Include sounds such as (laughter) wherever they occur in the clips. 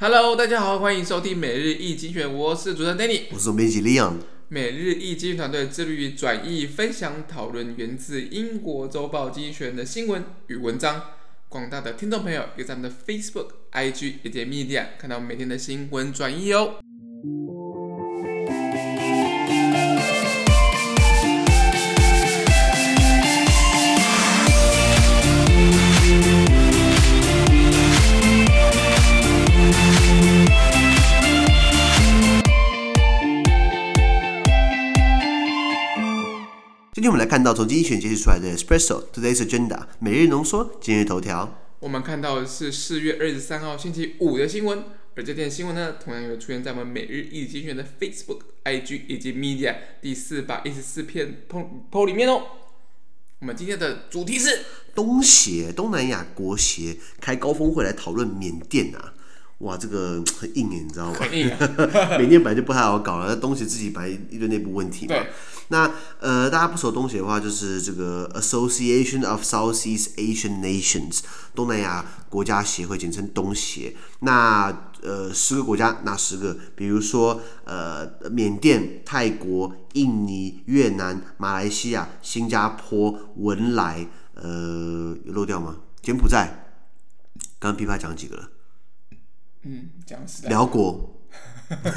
Hello，大家好，欢迎收听每日易精选，我是主持人 Danny，我是总编辑 Leon。每日易精选团队致力于转译、分享、讨论源自英国周报精选的新闻与文章。广大的听众朋友，可以在我们的 Facebook、IG 以及 Media 看到每天的新闻转译哦。我们来看到从精选截取出来的 Espresso Today's Agenda 每日浓缩今日头条。我们看到的是四月二十三号星期五的新闻，而这篇新闻呢，同样有出现在我们每日一精选的 Facebook、IG 以及 Media 第四百一十四篇 po po 里面哦。我们今天的主题是东协东南亚国协开高峰会来讨论缅甸啊。哇，这个 (tsk) 很硬诶，你知道吗？很硬啊。(laughs) 缅甸本来就不太好搞了，那东西自己本来一堆内部问题嘛。对。那呃，大家不熟东协的话，就是这个 Association of Southeast Asian Nations 东南亚国家协会，简称东协。那呃，十个国家哪十个？比如说呃，缅甸、泰国、印尼、越南、马来西亚、新加坡、文莱，呃，有漏掉吗？柬埔寨。刚刚琵琶讲几个了？嗯，讲是寮国，(laughs)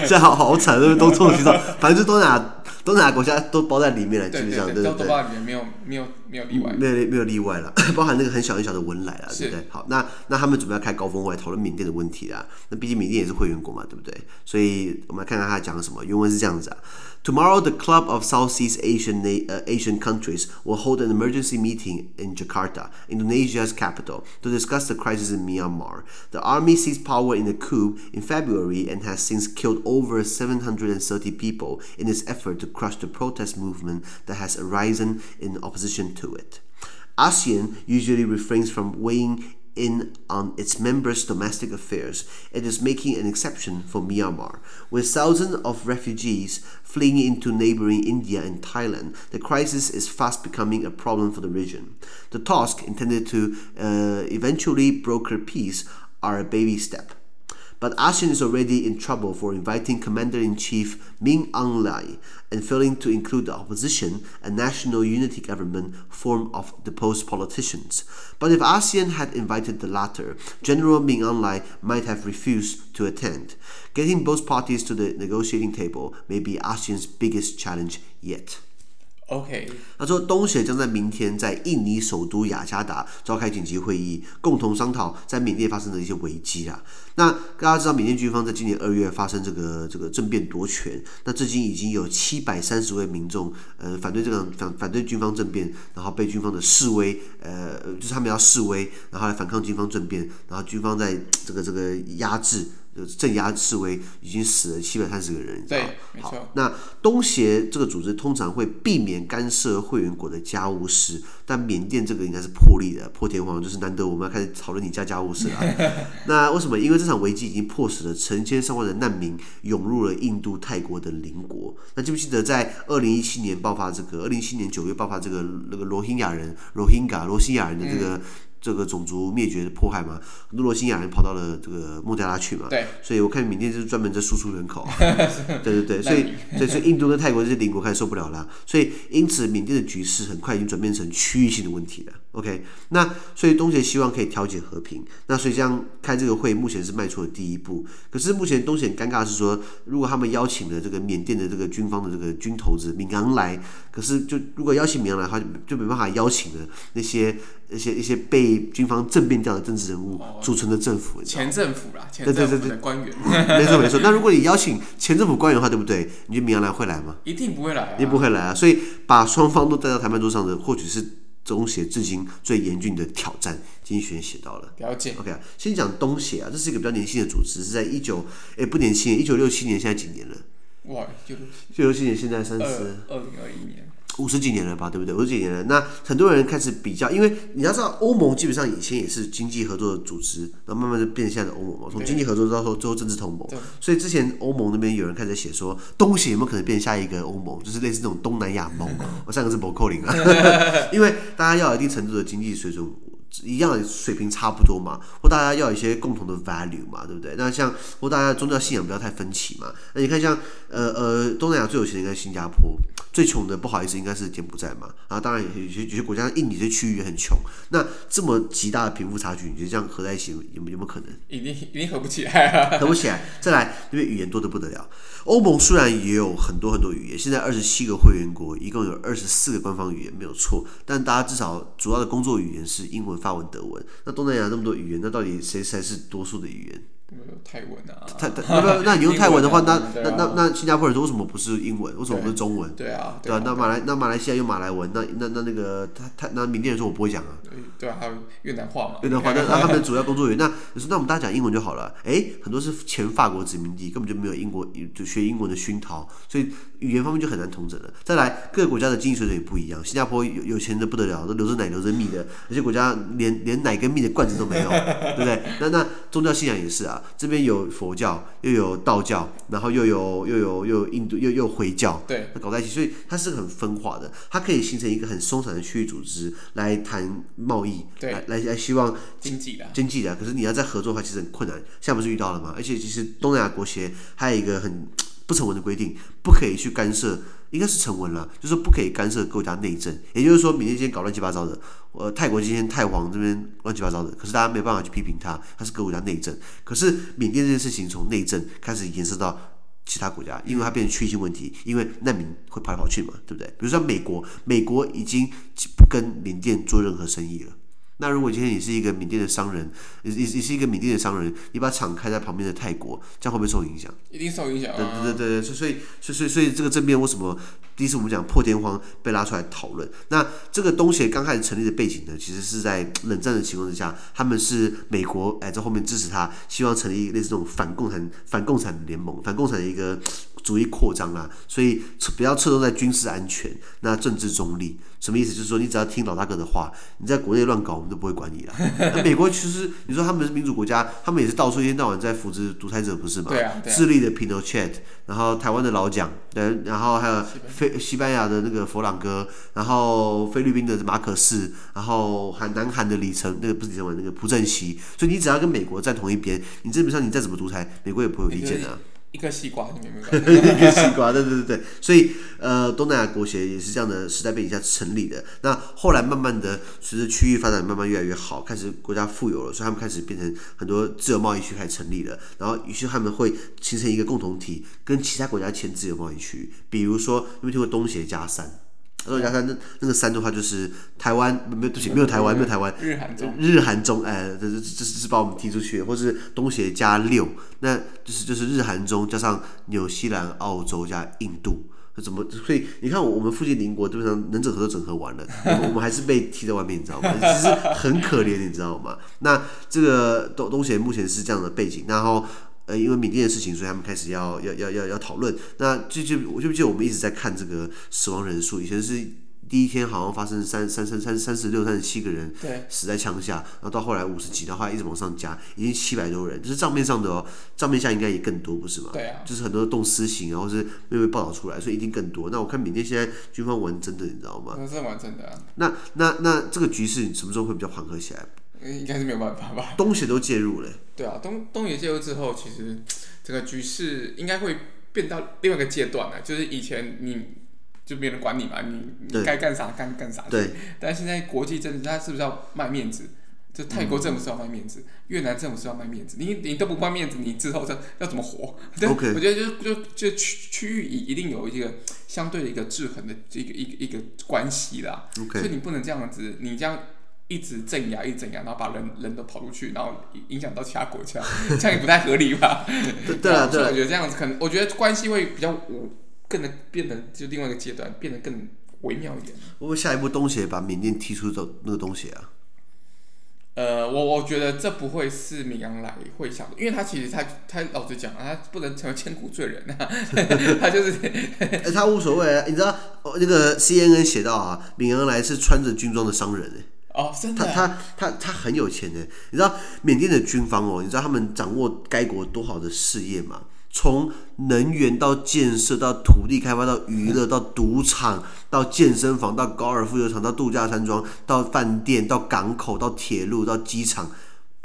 现在好好惨，都都错其中，反正就东南亚东南亚国家都包在里面了，基本上对对对，都包里面，没有没有没有例外，没有没有例外了，包含那个很小很小的文莱了，对不对？好，那那他们准备要开高峰会讨论缅甸的问题啊，那毕竟缅甸也是会员国嘛，对不对？所以我们来看看他讲什么，原文是这样子啊。Tomorrow, the Club of Southeast Asian uh, Asian countries will hold an emergency meeting in Jakarta, Indonesia's capital, to discuss the crisis in Myanmar. The army seized power in a coup in February and has since killed over 730 people in its effort to crush the protest movement that has arisen in opposition to it. ASEAN usually refrains from weighing in on its members' domestic affairs, it is making an exception for Myanmar. With thousands of refugees fleeing into neighboring India and Thailand, the crisis is fast becoming a problem for the region. The talks, intended to uh, eventually broker peace, are a baby step. But ASEAN is already in trouble for inviting Commander-in-Chief Ming Aung Hlaing and failing to include the opposition, a national unity government formed of deposed politicians. But if ASEAN had invited the latter, General Ming Aung Hlaing might have refused to attend. Getting both parties to the negotiating table may be ASEAN's biggest challenge yet. OK，他说东协将在明天在印尼首都雅加达召开紧急会议，共同商讨在缅甸发生的一些危机啊。那大家知道，缅甸军方在今年二月发生这个这个政变夺权，那至今已经有七百三十位民众呃反对这个反反对军方政变，然后被军方的示威呃就是他们要示威，然后来反抗军方政变，然后军方在这个这个压制。镇压示威已经死了七百三十个人，对，没错。好，那东协这个组织通常会避免干涉会员国的家务事，但缅甸这个应该是破例的，破天荒就是难得我们要开始讨论你家家务事了。(laughs) 那为什么？因为这场危机已经迫使了成千上万的难民涌入了印度、泰国的邻国。那记不记得在二零一七年爆发这个？二零一七年九月爆发这个那个罗兴亚人、罗兴嘎、罗兴亚人的这个。嗯这个种族灭绝的迫害嘛，很多罗兴亚人跑到了这个孟加拉去嘛，对，所以我看缅甸就是专门在输出人口，(laughs) 对对对，所以所以所以印度跟泰国这些邻国开始受不了了，所以因此缅甸的局势很快已经转变成区域性的问题了。OK，那所以东协希望可以调解和平，那所以这样开这个会目前是迈出了第一步。可是目前东协尴尬是说，如果他们邀请了这个缅甸的这个军方的这个军头子敏昂莱，可是就如果邀请敏昂莱的话，就就没办法邀请了那些一些一些被军方政变掉的政治人物组成的政府，前政府啦，前政府的官员，(laughs) 没错没错。那如果你邀请前政府官员的话，对不对？你觉得敏昂莱会来吗？一定不会来，啊，一定不会来啊。所以把双方都带到谈判桌上的，或许是。东协至今最严峻的挑战，金选写到了。了解。OK 啊，先讲东协啊，这是一个比较年轻的组织，是在一九，哎，不年轻，一九六七年，现在几年了？哇，一九六七年，现在三十二零二一年。五十几年了吧，对不对？五十几年了，那很多人开始比较，因为你要知道，欧盟基本上以前也是经济合作的组织，然后慢慢就变现在的欧盟嘛，从经济合作到说最后政治同盟。所以之前欧盟那边有人开始写说，东协有没有可能变下一个欧盟，就是类似那种东南亚盟？(laughs) 我上个字博扣零啊，(laughs) 因为大家要有一定程度的经济水准。一样的水平差不多嘛，或大家要有一些共同的 value 嘛，对不对？那像或大家宗教信仰不要太分歧嘛。那你看像呃呃东南亚最有钱的应该是新加坡，最穷的不好意思应该是柬埔寨嘛。啊，当然有些有些国家，印尼这区域也很穷。那这么极大的贫富差距，你觉得这样合在一起有有没有可能？一定一定合不起来啊，合不起来。再来，因为语言多得不得了。欧盟虽然也有很多很多语言，现在二十七个会员国，一共有二十四个官方语言没有错，但大家至少主要的工作语言是英文、法文、德文。那东南亚那么多语言，那到底谁才是多数的语言？泰文啊，泰泰那那那你用泰文的话，(laughs) 那那那那新加坡人说为什么不是英文？为什么不是中文？对啊，对啊，那马来那马来西亚用马来文，那那那那个他他那缅甸人说我不会讲啊，对啊，还有越南话嘛，越南话，那那他们主要工作语言，那你 (laughs) 说那我们大家讲英文就好了？哎，很多是前法国殖民地，根本就没有英国就学英文的熏陶，所以语言方面就很难统整了。再来，各个国家的经济水准也不一样，新加坡有有钱的不得了，都流着奶流着蜜的，有些国家连连奶跟蜜的罐子都没有，对不对？那那宗教信仰也是啊，这边有。佛教又有道教，然后又有又有又有印度又又回教，对，搞在一起，所以它是很分化的。它可以形成一个很松散的区域组织来谈贸易，对，来来来希望经济的经济的。可是你要再合作的话，其实很困难。现在不是遇到了吗？而且其实东南亚国协还有一个很不成文的规定，不可以去干涉。应该是成文了，就是不可以干涉国家内政。也就是说，缅甸今天搞乱七八糟的，呃，泰国今天泰皇这边乱七八糟的，可是大家没办法去批评他，他是各国家内政。可是缅甸这件事情从内政开始延伸到其他国家，因为它变成区域性问题，因为难民会跑来跑去嘛，对不对？比如说美国，美国已经不跟缅甸做任何生意了。那如果今天你是一个缅甸的商人，你你你是一个缅甸的商人，你把厂开在旁边的泰国，这样会不会受影响？一定受影响啊！对对对对，所以所以所以所以这个政变为什么第一次我们讲破天荒被拉出来讨论？那这个东协刚开始成立的背景呢，其实是在冷战的情况之下，他们是美国哎在后面支持他，希望成立类似这种反共产反共产联盟，反共产的一个主义扩张啊，所以不要侧重在军事安全，那政治中立。什么意思？就是说，你只要听老大哥的话，你在国内乱搞，我们都不会管你了。(laughs) 那美国其实，你说他们是民主国家，他们也是到处一天到晚在扶持独裁者，不是吗？对啊。对啊。智利的 Pinochet，然后台湾的老蒋，对，然后还有菲西班牙的那个佛朗哥，然后菲律宾的马可仕，然后韩南韩的李承，那个不是李承晚，那个朴正熙。所以你只要跟美国站同一边，你基本上你再怎么独裁，美国也不会有意见的、啊。一个西瓜，你明白吗？(laughs) 一个西瓜，对对对对，所以呃，东南亚国协也是这样的时代背景下成立的。那后来慢慢的，随着区域发展慢慢越来越好，开始国家富有了，所以他们开始变成很多自由贸易区开始成立了。然后于是他们会形成一个共同体，跟其他国家签自由贸易区。比如说，有没有听过东协加三？东协加三那那个三的话就是台湾没有对不起，没有台湾，没有台湾，日韩中，日韩中，哎，这这这是把我们踢出去，或是东协加六，那就是就是日韩中加上纽西兰、澳洲加印度，那怎么？所以你看，我们附近邻国基本上能整合都整合完了，我们还是被踢在外面，你知道吗？其实很可怜，你知道吗？那这个东东协目前是这样的背景，然后。呃，因为缅甸的事情，所以他们开始要要要要要讨论。那就就我就记得我们一直在看这个死亡人数，以前是第一天好像发生三三三三三十六、三十七个人死在枪下，然后到后来五十几，然后后来一直往上加，已经七百多人，就是账面上的哦，账面下应该也更多，不是吗？对啊，就是很多动私刑，然后是没有被报道出来，所以一定更多。那我看缅甸现在军方玩真的，你知道吗？是玩真的啊。那那那这个局势什么时候会比较缓和起来？应该是没有办法吧。(laughs) 东协都介入了。对啊，东东协介入之后，其实整个局势应该会变到另外一个阶段了。就是以前你就没人管你嘛，你你该干啥干干啥。对。但现在国际政治，他是不是要卖面子？就泰国政府是要卖面子，嗯、越南政府是要卖面子。你你都不卖面子，你之后要要怎么活？OK。我觉得就就就区区域一一定有一个相对的一个制衡的一个一个一个关系啦。OK。所以你不能这样子，你这样。一直镇压，一直镇压，然后把人人都跑出去，然后影响到其他国家，(laughs) 这样也不太合理吧？对 (laughs) 对啊，对啊。我觉得这样子可能，我觉得关系会比较更能变得就另外一个阶段，变得更微妙一点。会不会下一步东协把缅甸踢出走那个东协啊？呃，我我觉得这不会是敏昂莱会想的，因为他其实他他老实讲啊，他不能成为千古罪人啊，(laughs) 他就是，哎，他无所谓啊。你知道那个 CNN 写到啊，敏昂莱是穿着军装的商人哦，真的、他他他他很有钱的，你知道缅甸的军方哦，你知道他们掌握该国多好的事业吗？从能源到建设到土地开发到娱乐到赌场到健身房到高尔夫球场到度假山庄到饭店到港口到铁路到机场。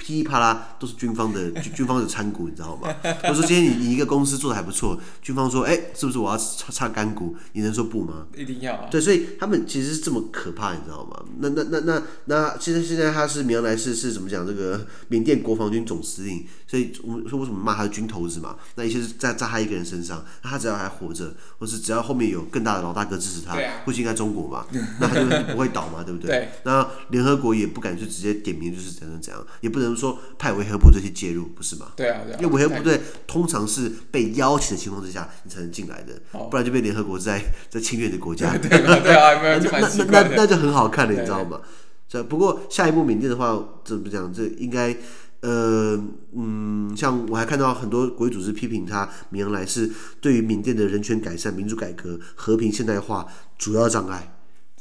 噼里啪啦都是军方的 (laughs) 军方的参股，你知道吗？我说今天你你一个公司做的还不错，军方说，哎、欸，是不是我要插插干股？你能说不吗？一定要啊。对，所以他们其实是这么可怕，你知道吗？那那那那那其实现在他是明来是是怎么讲？这个缅甸国防军总司令，所以我们说为什么骂他是军头子嘛？那一切是在在他一个人身上，那他只要还活着，或是只要后面有更大的老大哥支持他，不仅在中国嘛，(laughs) 那他就不会倒嘛，对不对？对。那联合国也不敢去直接点名，就是怎样怎样，也不能。说派维和部队去介入，不是吗？对啊，对啊。因为维和部队通常是被邀请的情况之下，你才能进来的，不然就被联合国在在侵略的国家。(laughs) 对啊，对啊，(laughs) 那那那那就很好看了，你知道吗？这不过下一步缅甸的话，怎么讲？这应该呃嗯，像我还看到很多国际组织批评他，明阳莱是对于缅甸的人权改善、民主改革、和平现代化主要障碍。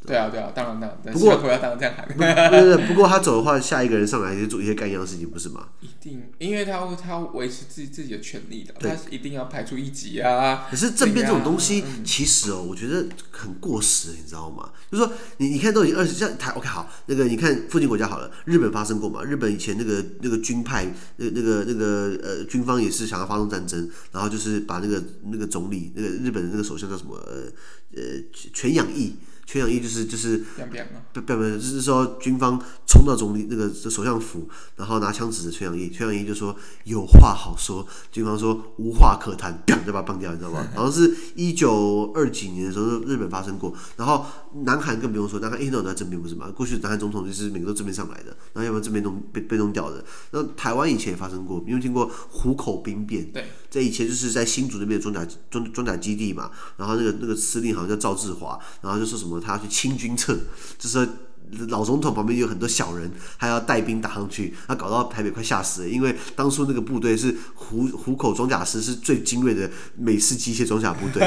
对啊，对啊，当然，当然。不过，不要当这样喊。不不，不过他走的话，下一个人上来就做一些干一样的事情，不是吗？(laughs) 一定，因为他他维持自己自己的权利的，他一定要排除异己啊。可是政变这种东西，其实哦，我觉得很过时，你知道吗？就是说，你你看，都已经二十，像台 OK 好，那个你看附近国家好了，日本发生过嘛？日本以前那个那个军派，那那个那个呃军方也是想要发动战争，然后就是把那个那个总理，那个日本的那个首相叫什么呃呃泉养义。全氧一就是就是，不不不，就是说军方冲到总理那个首相府，然后拿枪指着全氧一，全氧一就说有话好说，军方说无话可谈，砰就把他棒掉，你知道吗？(laughs) 好像是一九二几年的时候，日本发生过，然后南韩更不用说，南韩一直都在政变不是吗？过去南韩总统就是每个都政变上来的，然后要不然政变弄被被弄掉的。那台湾以前也发生过，因为听过虎口兵变，对，在以前就是在新竹那边的装甲装装甲基地嘛，然后那个那个司令好像叫赵志华，然后就说什么。他要去清军侧，就是老总统旁边有很多小人，还要带兵打上去，他搞到台北快吓死了。因为当初那个部队是虎虎口装甲师，是最精锐的美式机械装甲部队，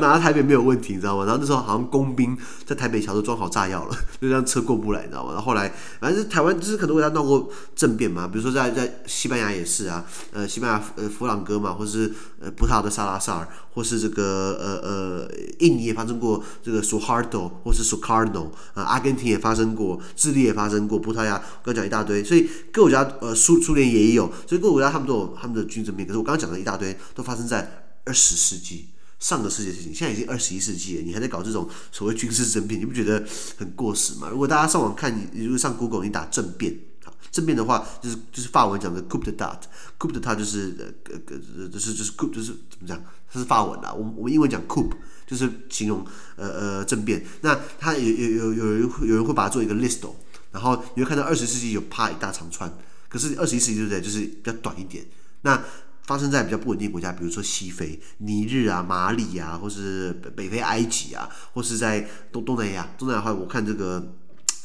拿台北没有问题，你知道吗？然后那时候好像工兵在台北桥都装好炸药了，就这样车过不来，你知道吗？然后后来反正台湾就是很多国家闹过政变嘛，比如说在在西班牙也是啊，呃，西班牙呃佛朗哥嘛，或是呃葡萄牙的萨拉萨尔。或是这个呃呃，印尼也发生过这个苏哈多，或是苏卡诺啊，阿根廷也发生过，智利也发生过，葡萄牙刚讲一大堆，所以各国家呃苏苏联也有，所以各个国家他们都有他们的军政变。可是我刚刚讲的一大堆都发生在二十世纪上个世纪的事情，现在已经二十一世纪了，你还在搞这种所谓军事政变，你不觉得很过时吗？如果大家上网看，你如果上 Google 你打政变。正面的话就是就是法文讲的 coup d'état，coup d'état 就是呃呃呃就是就是 coup 就是怎么讲？它是法文啦。我们我们英文讲 coup 就是形容呃呃政变。那它有有有有人会有人会把它做一个 list，然后你会看到二十世纪有啪一大长串，可是二十一世纪对不对？就是比较短一点。那发生在比较不稳定国家，比如说西非、尼日啊、马里啊，或是北非埃及啊，或是在东东南亚。东南亚的话，我看这个。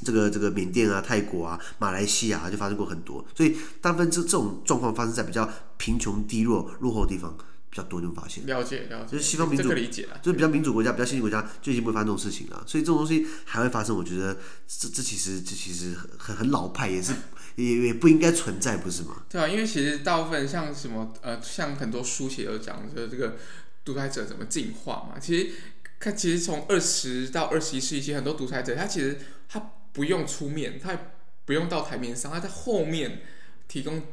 这个这个缅甸啊、泰国啊、马来西亚、啊、就发生过很多，所以大部分这这种状况发生在比较贫穷、低弱、落后的地方比较多，就发现。了解了解。就是西方民主，理解就是比较民主国家、比较先进国家就已经不会发生这种事情了。所以这种东西还会发生，我觉得这这其实这其实很很老派，也是也也不应该存在，不是吗？对啊，因为其实大部分像什么呃，像很多书写都讲的这个独裁者怎么进化嘛。其实看，其实从二十到二十一世纪，很多独裁者他其实他。不用出面，他也不用到台面上，他在后面提供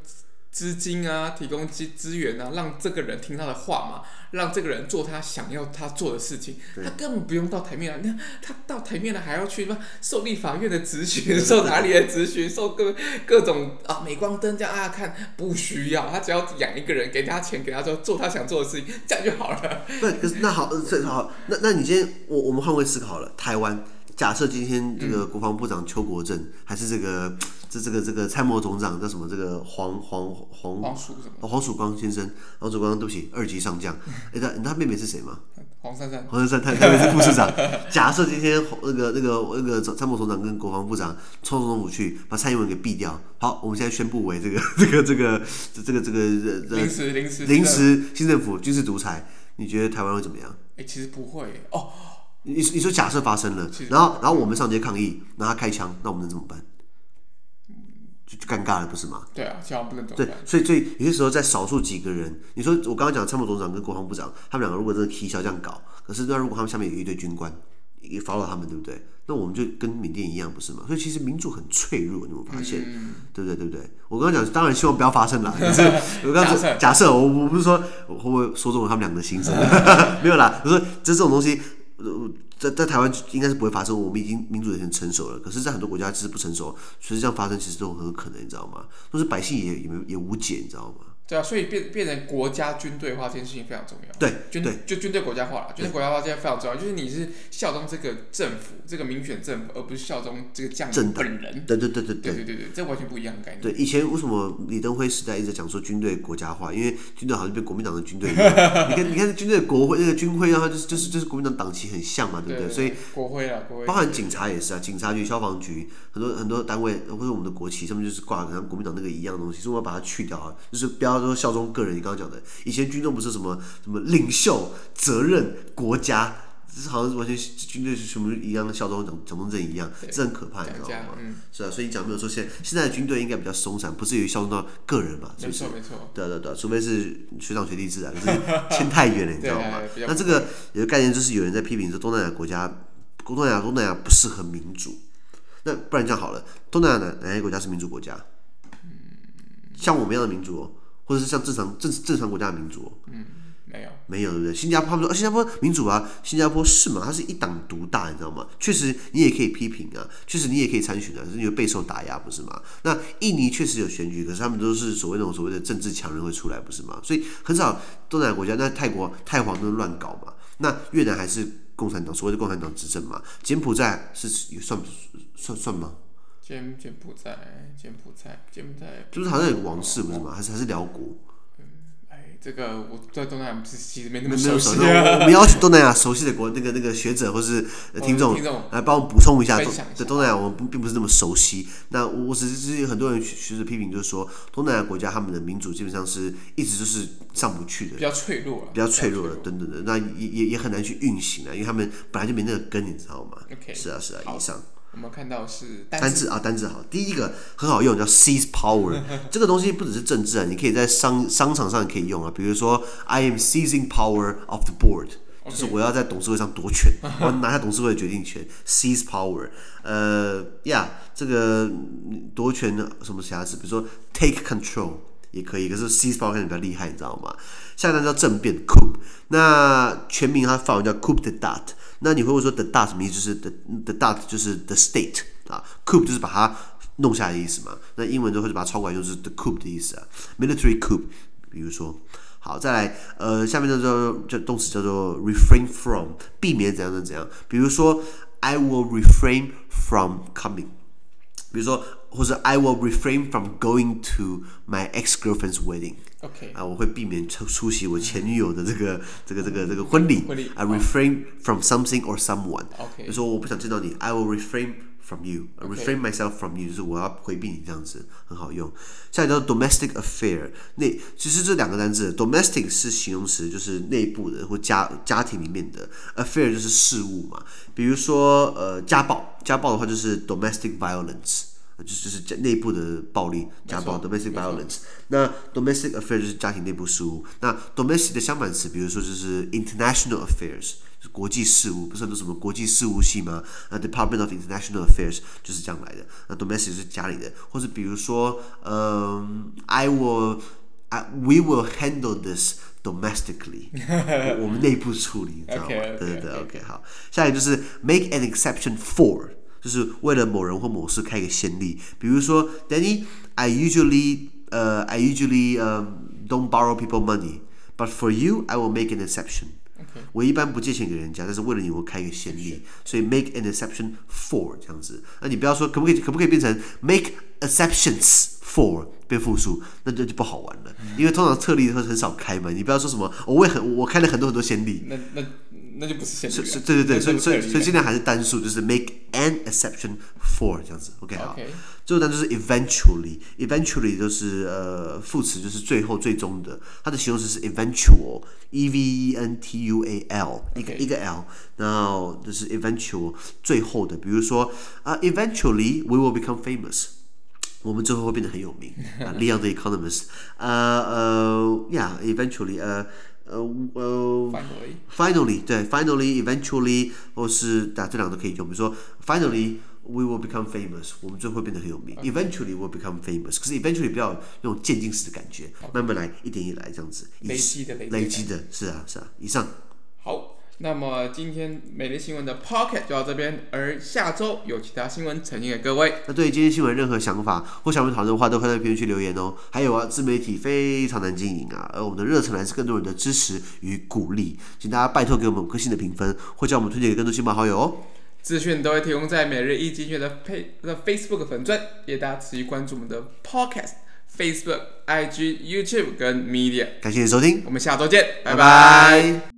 资金啊，提供资资源啊，让这个人听他的话嘛，让这个人做他想要他做的事情，他根本不用到台面啊。你看他到台面了，还要去什么受立法院的咨询，受哪里的咨询，受各各种啊镁光灯这样啊看，不需要，他只要养一个人，给他钱，给他做做他想做的事情，这样就好了。对，可是那好，这好，那那你今天我我们换位思考了，台湾。假设今天这个国防部长邱国正，嗯、还是这个这这个这个参谋总长叫什么？这个黄黄黄黄曙光先生，黄曙光，对不起，二级上将。哎、欸，他他妹妹是谁吗？黄珊珊。黄珊珊，他他妹妹是副市长。(laughs) 假设今天那个那个那个参谋总长跟国防部长冲总统府去，把蔡英文给毙掉。好，我们现在宣布为这个这个这个这个这个临时临时临时新政府军事独裁，你觉得台湾会怎么样？哎、欸，其实不会哦。你你说假设发生了，然后然后我们上街抗议，然后他开枪，那我们能怎么办？就就尴尬了，不是吗？对啊，千万不能走。对，所以所以有些时候在少数几个人，你说我刚刚讲参谋总长跟国防部长，他们两个如果真的 K 笑这样搞，可是那如果他们下面有一堆军官也 follow 他们，对不对？那我们就跟缅甸一样，不是吗？所以其实民主很脆弱，你有发现？嗯、对不对？对不对？我刚刚讲，当然希望不要发生啦。可是 (laughs) 我刚刚说假设，我我不是说我会不会说中了他们两个的心声，(laughs) 没有啦。我说这这种东西。在在台湾应该是不会发生，我们已经民主已经成熟了。可是，在很多国家其实不成熟，所以这样发生其实都很有可能，你知道吗？都是百姓也也也无解，你知道吗？对啊，所以变变成国家军队化这件事情非常重要。对，军对就军队国家化了，军队国家化这件非常重要，就是你是效忠这个政府，这个民选政府，而不是效忠这个将领本人。对对对对对对对对，这完全不一样的概念。对，以前为什么李登辉时代一直讲说军队国家化？因为军队好像变国民党的军队一样。你看，你看军队国徽那个军徽，然后就是就是就是国民党党旗很像嘛，对不对？所以国徽啊，国徽。包含警察也是啊，警察局、消防局很多很多单位，或者我们的国旗上面就是挂的像国民党那个一样的东西，所以我要把它去掉啊，就是不要说效忠个人。你刚刚讲的，以前军中不是什么什么领袖、责任、国家，这是好像是完全军队是什么一样的效忠，蒋蒋中正一样，这很可怕，你知道吗？嗯、是啊，所以讲没有说现在现在的军队应该比较松散，不至于效忠到个人嘛，是不是？没错，没错。对对对，除非是学长学弟制啊，可是牵太远了，你知道吗？那这个有个概念就是有人在批评说东南亚国家，东南亚东南亚不适合民主，那不然这样好了，东南亚哪哪些国家是民主国家？像我们一样的民主哦。或者是像正常正正常国家的民主，嗯，没有，没有，对不对？新加坡他们说啊，新加坡民主啊，新加坡是嘛？它是一党独大，你知道吗？确实，你也可以批评啊，确实你也可以参选啊，可是因为备受打压，不是吗？那印尼确实有选举，可是他们都是所谓那种所谓的政治强人会出来，不是吗？所以很少东南亚国家，那泰国泰皇都乱搞嘛，那越南还是共产党，所谓的共产党执政嘛，柬埔寨是算算算吗？柬柬埔寨，柬埔寨，柬埔寨，就是好像有个王室不是吗？还是还是辽国？嗯，哎，这个我在东南亚其实没那么熟悉。我们邀请东南亚熟悉的国那个那个学者或是听众来帮我们补充一下。在东南亚我们并不是那么熟悉。那我只是有很多人学者批评，就是说东南亚国家他们的民主基本上是一直就是上不去的，比较脆弱，比较脆弱的，等等的。那也也也很难去运行啊，因为他们本来就没那个根，你知道吗？OK，是啊是啊，以上。我们看到是单字，啊，单字好。第一个很好用，叫 seize power。(laughs) 这个东西不只是政治啊，你可以在商商场上可以用啊。比如说，I am seizing power of the board，Okay. 就是我要在董事会上夺权，(laughs) 我要拿下董事会的决定权。seize power，呃呀，yeah, 这个夺权什么瑕疵？比如说 take control 也可以，可是 seize power 看起来比较厉害，你知道吗？下一单叫政变 coup，那全名它法文叫 coup d'état。那你会不会说 d'état 什么意思？就是 the d'état 就是 the state 啊，coup 就是把它弄下来的意思嘛。那英文就会把它抄过来，就是 the coup 的意思啊，military coup。比如说，好，再来，呃，下面叫做叫动词叫做 refrain from，避免怎样怎样。比如说，I will refrain from coming。比如说，或者 I will refrain from going to my ex-girlfriend's wedding。OK，啊，我会避免出出席我前女友的这个这个这个这个婚礼。I refrain from something or someone。OK，就说我不想见到你，I will refrain from you。refrain myself from you，就是我要回避你这样子，很好用。下一个叫 domestic affair，那其实这两个单词，domestic 是形容词，就是内部的或家家庭里面的，affair 就是事务嘛。比如说呃家暴，家暴的话就是 domestic violence。就是就是内部的暴力家暴，domestic violence。那 domestic affairs 就是家庭内部事务。那 domestic 的相反词，比如说就是 international affairs，就是国际事务，不是很多什么国际事务系吗？那 department of international affairs 就是这样来的。那 domestic 是家里的，或者比如说，嗯，I will，I we will handle this domestically，我们内部处理，你知道吗？对对对，OK，好，下一个就是 make an exception for。就是为了某人或某事开一个先例，比如说，Danny，I usually，呃、uh,，I usually，呃、um,，don't borrow people money，but for you，I will make an exception。我一般不借钱给人家，但是为了你，我开一个先例，所以 make an exception for 这样子。那你不要说可不可以，可不可以变成 make exceptions for 变复数，那这就不好玩了，嗯、因为通常特例会很少开嘛。你不要说什么，我为很我开了很多很多先例。那那。那就不是现在。是，对对对，所以所以所以尽量还是单数，就是 make an exception for 这样子，OK 好。最后单就是 eventually，eventually 就是呃副词，就是最后最终的，它的形容词是 eventual，e v e n t u a l，一个一个 l，然后就是 eventual 最后的，比如说啊，eventually we will become famous。 我们最后会变得很有名。 Leon the Economist，呃呃，Yeah，eventually，呃 呃呃，Finally，对，Finally，eventually，或是打这两个都可以用。比如说，Finally，we will become famous，我们最后会变得很有名。Eventually will become famous，可是 eventually 比较用渐进式的感觉慢慢来，一点一来这样子，累积的累积，的，是啊是啊。以上，好。那么今天每日新闻的 Pocket 就到这边，而下周有其他新闻呈现给各位。那对于今天新闻任何想法或想我们讨论的话，都可以在评论区留言哦。还有啊，自媒体非常难经营啊，而我们的热忱来自更多人的支持与鼓励，请大家拜托给我们五颗星的评分，或将我们推荐给更多亲朋好友哦。资讯都会提供在每日一经济学的 Facebook 粉专，也大家持续关注我们的 Podcast、Facebook、IG、YouTube 跟 Media。感谢你的收听，我们下周见，拜拜。拜拜。